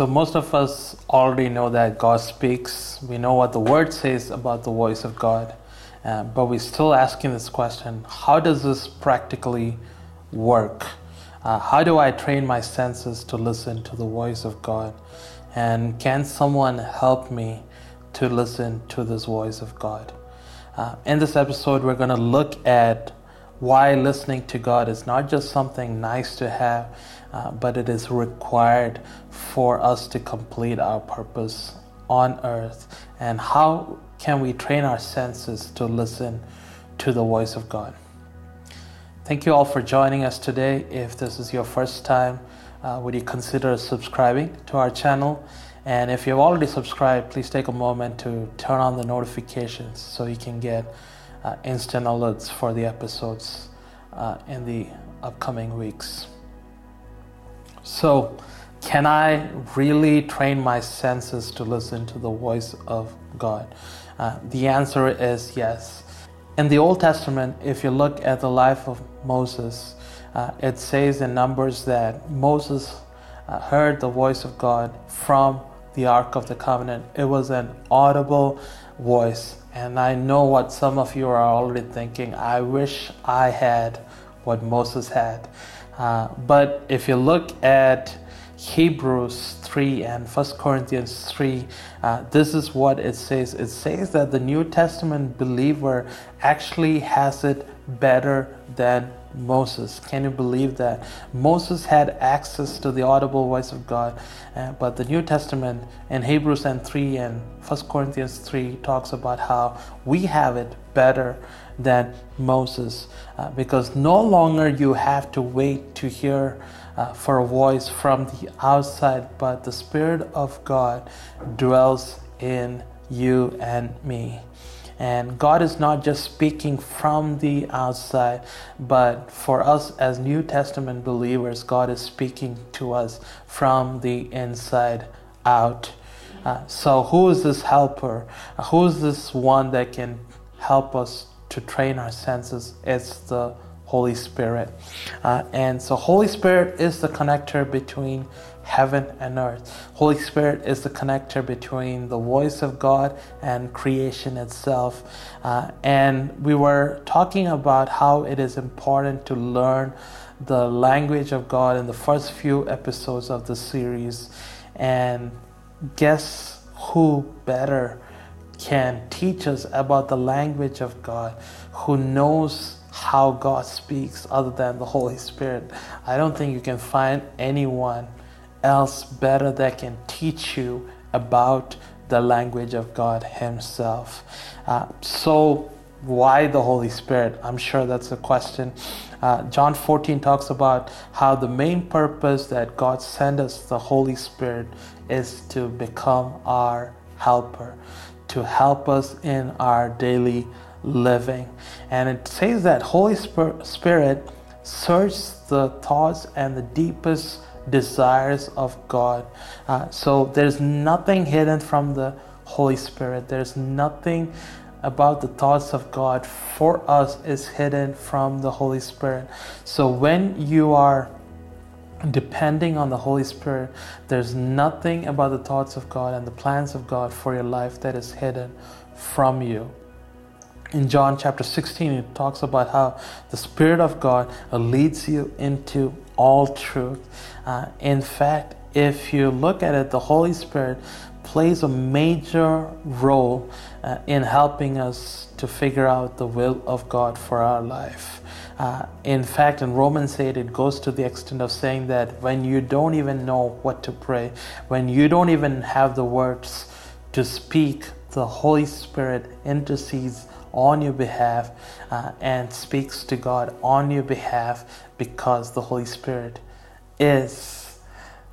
So, most of us already know that God speaks. We know what the Word says about the voice of God. Uh, but we're still asking this question how does this practically work? Uh, how do I train my senses to listen to the voice of God? And can someone help me to listen to this voice of God? Uh, in this episode, we're going to look at why listening to God is not just something nice to have, uh, but it is required for us to complete our purpose on earth. And how can we train our senses to listen to the voice of God? Thank you all for joining us today. If this is your first time, uh, would you consider subscribing to our channel? And if you've already subscribed, please take a moment to turn on the notifications so you can get uh, instant alerts for the episodes uh, in the upcoming weeks. So, can I really train my senses to listen to the voice of God? Uh, the answer is yes. In the Old Testament, if you look at the life of Moses, uh, it says in Numbers that Moses uh, heard the voice of God from the Ark of the Covenant. It was an audible voice. And I know what some of you are already thinking. I wish I had what Moses had. Uh, but if you look at Hebrews 3 and 1 Corinthians 3, uh, this is what it says. It says that the New Testament believer actually has it better than Moses. Can you believe that? Moses had access to the audible voice of God, uh, but the New Testament in Hebrews and 3 and 1 Corinthians 3 talks about how we have it better than Moses uh, because no longer you have to wait to hear uh, for a voice from the outside, but the Spirit of God dwells in you and me. And God is not just speaking from the outside, but for us as New Testament believers, God is speaking to us from the inside out. Uh, so, who is this helper? Who is this one that can help us to train our senses? It's the Holy Spirit. Uh, and so, Holy Spirit is the connector between heaven and earth. Holy Spirit is the connector between the voice of God and creation itself. Uh, and we were talking about how it is important to learn the language of God in the first few episodes of the series. And guess who better can teach us about the language of God, who knows how God speaks other than the Holy Spirit. I don't think you can find anyone else better that can teach you about the language of God Himself. Uh, so, why the Holy Spirit? I'm sure that's a question. Uh, John 14 talks about how the main purpose that God sent us the Holy Spirit is to become our helper, to help us in our daily living. And it says that Holy Spirit searches the thoughts and the deepest desires of God. Uh, so there's nothing hidden from the Holy Spirit. There's nothing about the thoughts of God for us is hidden from the Holy Spirit. So when you are depending on the Holy Spirit, there's nothing about the thoughts of God and the plans of God for your life that is hidden from you. In John chapter 16, it talks about how the Spirit of God leads you into all truth. Uh, in fact, if you look at it, the Holy Spirit plays a major role uh, in helping us to figure out the will of God for our life. Uh, in fact, in Romans 8, it goes to the extent of saying that when you don't even know what to pray, when you don't even have the words to speak, the Holy Spirit intercedes on your behalf uh, and speaks to God on your behalf because the Holy Spirit is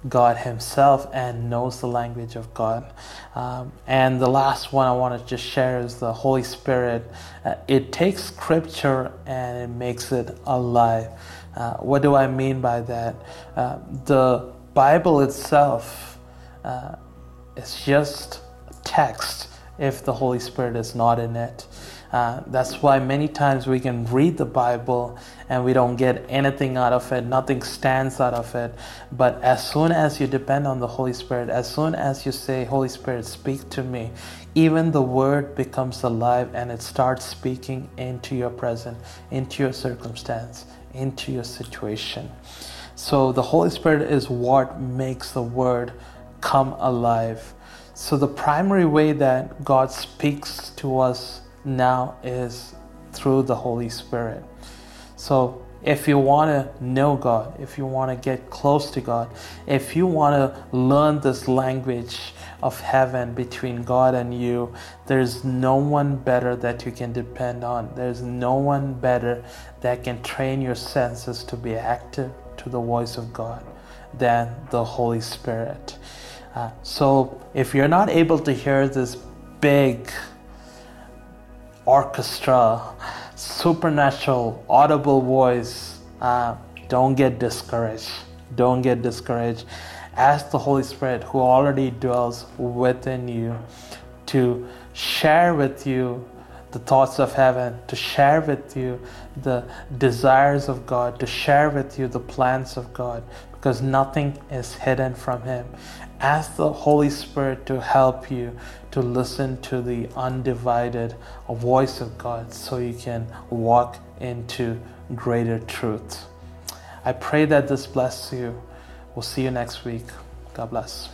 God Himself and knows the language of God. Um, and the last one I want to just share is the Holy Spirit. Uh, it takes Scripture and it makes it alive. Uh, what do I mean by that? Uh, the Bible itself uh, is just text if the Holy Spirit is not in it. Uh, that's why many times we can read the Bible and we don't get anything out of it, nothing stands out of it. But as soon as you depend on the Holy Spirit, as soon as you say, Holy Spirit, speak to me, even the word becomes alive and it starts speaking into your present, into your circumstance, into your situation. So the Holy Spirit is what makes the word come alive. So the primary way that God speaks to us now is through the Holy Spirit. So if you want to know God, if you want to get close to God, if you want to learn this language of heaven between God and you, there's no one better that you can depend on. There's no one better that can train your senses to be active to the voice of God than the Holy Spirit. Uh, so if you're not able to hear this big orchestra, supernatural, audible voice, uh, don't get discouraged. Don't get discouraged. Ask the Holy Spirit, who already dwells within you, to share with you the thoughts of heaven, to share with you the desires of God, to share with you the plans of God, because nothing is hidden from Him. Ask the Holy Spirit to help you to listen to the undivided voice of God so you can walk into greater truth. I pray that this bless you. We'll see you next week. God bless.